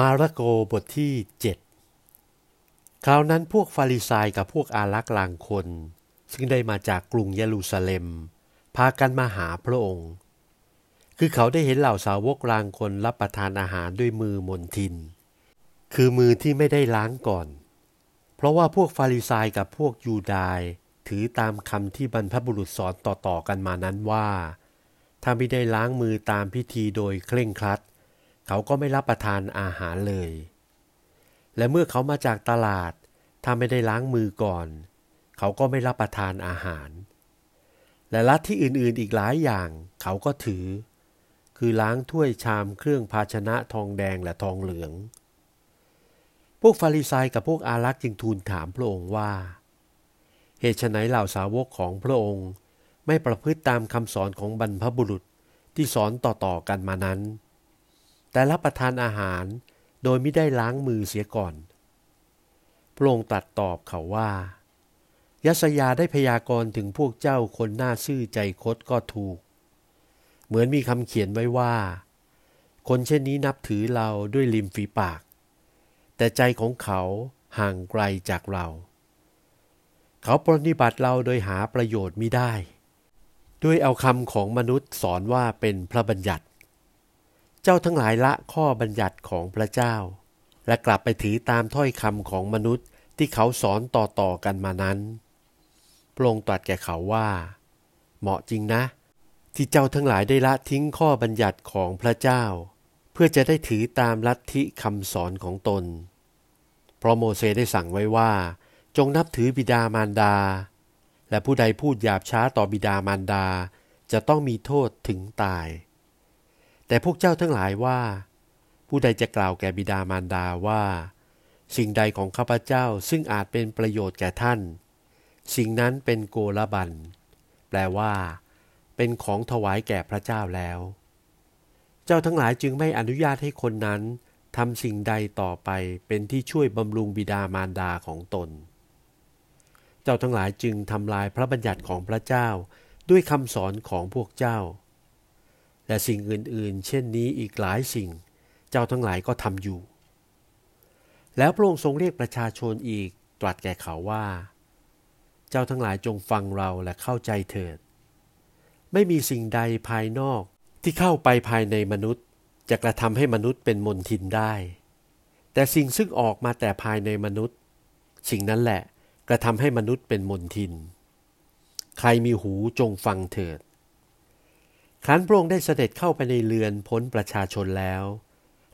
มาระโกบทที่ 7 คราวนั้นพวกฟาริสายกับพวกอารักษ์ลางคน ซึ่งได้มาจากกรุงเยรูซาเล็ม พากันมาหาพระองค์ คือเขาได้เห็นเหล่าสาวกลางคนรับประทานอาหารด้วยมือมนทิน คือมือที่ไม่ได้ล้างก่อน เพราะว่าพวกฟาริสายกับพวกยูดายถือตามคำที่บรรพบุรุษสอนต่อๆกันมานั้นว่า ถ้าไม่ได้ล้างมือตามพิธีโดยเคร่งครัดเเขาก็ไม่รับประทานอาหารเลย และเมื่อเขามาจากตลาด ถ้าไม่ได้ล้างมือก่อน เขาก็ไม่รับประทานอาหาร และลัทธิอื่นๆอีกหลายอย่าง เขาก็ถือ คือล้างถ้วยชามเครื่องภาชนะทองแดงและทองเหลือง พวกฟาริสายกับพวกอารักษ์จึงทูลถามพระองค์ว่า เหตุไฉนเหล่าสาวกของพระองค์ไม่ประพฤติตามคำสอนของบรรพบุรุษที่สอนต่อๆกันมานั้น แต่รับประทานอาหารโดยไม่ได้ล้างมือเสียก่อน พระองค์ตรัสตอบเขาว่า ยัสยาได้พยากรณ์ถึงพวกเจ้าคนหน้าซื่อใจคดก็ถูก เหมือนมีคำเขียนไว้ว่า คนเช่นนี้นับถือเราด้วยริมฝีปาก แต่ใจของเขาห่างไกลจากเรา เขาปรนิบัติเราโดยหาประโยชน์ไม่ได้ ด้วยเอาคำของมนุษย์สอนว่าเป็นพระบัญญัติ เจ้าทั้งหลายละข้อบัญญัติของพระเจ้า และกลับไปถือตามถ้อยคำของมนุษย์ที่เขาสอนต่อๆกันมานั้นพระองค์ตรัสแก่เขาว่า เหมาะจริงนะ ที่เจ้าทั้งหลายได้ละทิ้งข้อบัญญัติของพระเจ้า เพื่อจะได้ถือตามลัทธิคำสอนของตน เพราะโมเสสได้สั่งไว้ว่า จงนับถือบิดามารดา และผู้ใดพูดหยาบช้าต่อบิดามารดา จะต้องมีโทษถึงตาย แต่พวกเจ้าทั้งหลายว่า ผู้ใดจะกล่าวแก่บิดามารดาว่า สิ่งใดของข้าพเจ้าซึ่งอาจเป็นประโยชน์แก่ท่าน สิ่งนั้นเป็นโกลบันแปลว่า เป็นของถวายแก่พระเจ้าแล้ว เจ้าทั้งหลายจึงไม่อนุญาตให้คนนั้นทำสิ่งใดต่อไปเป็นที่ช่วยบำรุงบิดามารดาของตน เจ้าทั้งหลายจึงทำลายพระบัญญัติของพระเจ้าด้วยคำสอนของพวกเจ้า และสิ่งอื่นๆ เช่นนี้อีกหลายสิ่ง เจ้าทั้งหลายก็ทำอยู่ แล้วพระองค์ทรงเรียกประชาชนอีกตรัสแก่เขาว่า เจ้าทั้งหลายจงฟังเราและเข้าใจเถิด ไม่มีสิ่งใดภายนอกที่เข้าไปภายในมนุษย์ จะกระทำให้มนุษย์เป็นมนทินได้ แต่สิ่งซึ่งออกมาแต่ภายในมนุษย์ สิ่งนั้นแหละกระทำให้มนุษย์เป็นมนทิน ใครมีหูจงฟังเถิด ครั้นพระองค์ได้เสด็จเข้าไปในเรือนพ้นประชาชนแล้ว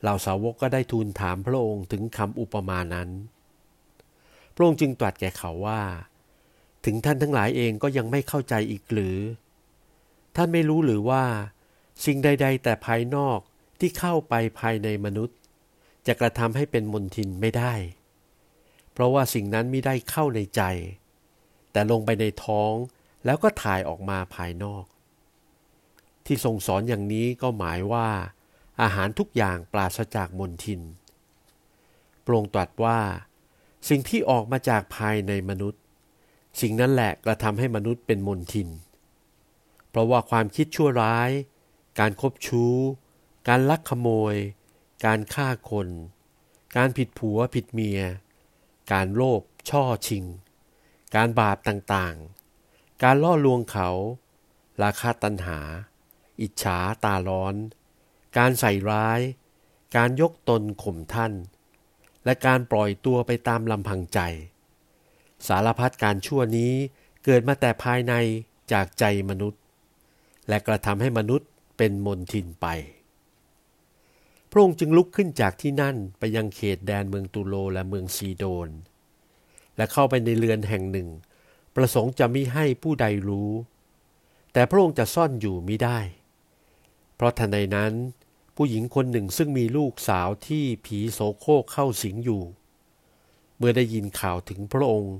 เหล่าสาวกก็ได้ทูลถามพระองค์ถึงคำอุปมานั้น พระองค์จึงตรัสแก่เขาว่า ถึงท่านทั้งหลายเองก็ยังไม่เข้าใจอีกหรือ ท่านไม่รู้หรือว่า สิ่งใด ๆ แต่ภายนอกที่เข้าไปภายในมนุษย์ จะกระทำให้เป็นมนทินไม่ได้ เพราะว่าสิ่งนั้นไม่ได้เข้าในใจ แต่ลงไปในท้องแล้วก็ถ่ายออกมาภายนอก ที่ทรงสอนอย่างนี้ก็หมายว่า อาหารทุกอย่างปราศจากมนทินโปรงตรัสว่า สิ่งที่ออกมาจากภายในมนุษย์ สิ่งนั้นแหละกระทำให้มนุษย์เป็นมนทิน เพราะว่าความคิดชั่วร้าย การคบชู้ การลักขโมย การฆ่าคน การผิดผัวผิดเมีย การโลภช่อชิง การบาปต่างๆ การล่อลวงเขา ราคาตัณหา อิจฉาตาร้อน การใส่ร้าย การยกตนข่มท่าน และการปล่อยตัวไปตามลำพังใจ สารพัดการชั่วนี้เกิดมาแต่ภายในจากใจมนุษย์ และกระทำให้มนุษย์เป็นมนทินไป พระองค์จึงลุกขึ้นจากที่นั่นไปยังเขตแดนเมืองตูโลและเมืองซีโดน และเข้าไปในเรือนแห่งหนึ่ง ประสงค์จะมิให้ผู้ใดรู้ แต่พระองค์จะซ่อนอยู่มิได้ เพราะทันใดนั้น ผู้หญิงคนหนึ่งซึ่งมีลูกสาวที่ผีโสโครกเข้าสิงอยู่ เมื่อได้ยินข่าวถึงพระองค์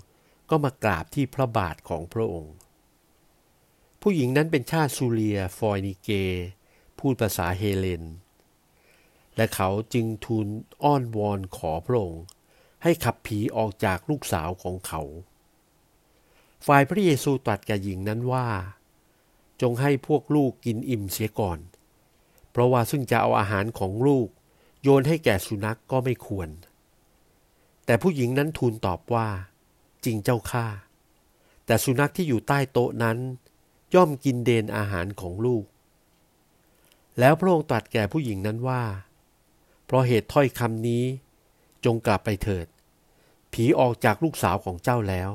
ก็มากราบที่พระบาทของพระองค์ ผู้หญิงนั้นเป็นชาติซูเลียฟอยนิเก พูดภาษาเฮเลน และเขาจึงทูลอ้อนวอนขอพระองค์ ให้ขับผีออกจากลูกสาวของเขา ฝ่ายพระเยซูตรัสแก่หญิงนั้นว่า จงให้พวกลูกกินอิ่มเสียก่อน เพราะว่าซึ่งจะเอาอาหารของลูก โยนให้แก่สุนัขกก็ไม่ควร แต่ผู้หญิงนั้นทูลตอบว่า จริงเจ้าข้าแต่สุนัขที่อยู่ใต้โต๊ะนั้น ย่อมกินเดนอาหารของลูก แล้วพระองค์ตรัสแก่ผู้หญิงนั้นว่า เพราะเหตุถ้อยคำนี้ จงกลับไปเถิด ผีออกจากลูกสาวของเจ้าแล้ว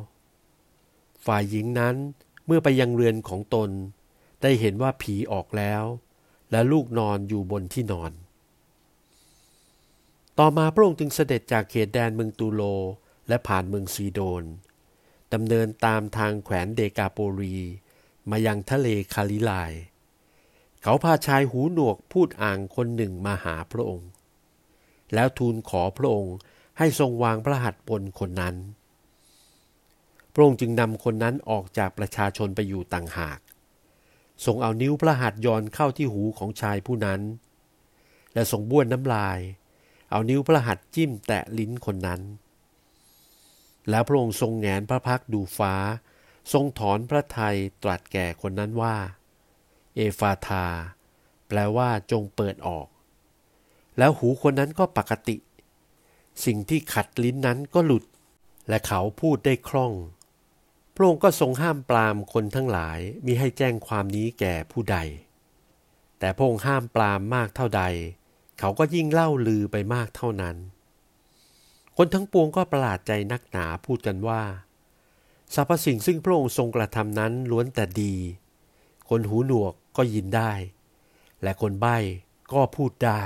ฝ่ายหญิงนั้นเมื่อไปยังเรือนของตน ได้เห็นว่าผีออกแล้ว และลูกนอนอยู่บนที่นอน ต่อมาพระองค์จึงเสด็จจากเขตแดนเมืองตูโลและผ่านเมืองซีโดนดำเนินตามทางแขวนเดกาโปรี มายังทะเลคาลิลาย เขาพาชายหูหนวกพูดอ่างคนหนึ่งมาหาพระองค์ แล้วทูลขอพระองค์ให้ทรงวางพระหัตถ์บนคนนั้น พระองค์จึงนำคนนั้นออกจากประชาชนไปอยู่ต่างหาก ทรงเอานิ้วพระหัตถ์ย้อนเข้าที่หูของชายผู้นั้น และทรงบ้วนน้ำลาย เอานิ้วพระหัตถ์จิ้มแตะลิ้นคนนั้น แล้วพระองค์ทรงแงนพระพักดูฟ้า ทรงถอนพระทัยตรัสแก่คนนั้นว่า เอฟาธาแปลว่าจงเปิดออก แล้วหูคนนั้นก็ปกติ สิ่งที่ขัดลิ้นนั้นก็หลุด และเขาพูดได้คล่อง พระองค์ก็ทรงห้ามปรามคนทั้งหลายมิให้แจ้งความนี้แก่ผู้ใด แต่พระองค์ห้ามปรามมากเท่าใด เขาก็ยิ่งเล่าลือไปมากเท่านั้น คนทั้งปวงก็ประหลาดใจนักหนาพูดกันว่าสรรพสิ่งซึ่งพระองค์ทรงกระทำนั้นล้วนแต่ดี คนหูหนวกก็ยินได้ และคนใบ้ก็พูดได้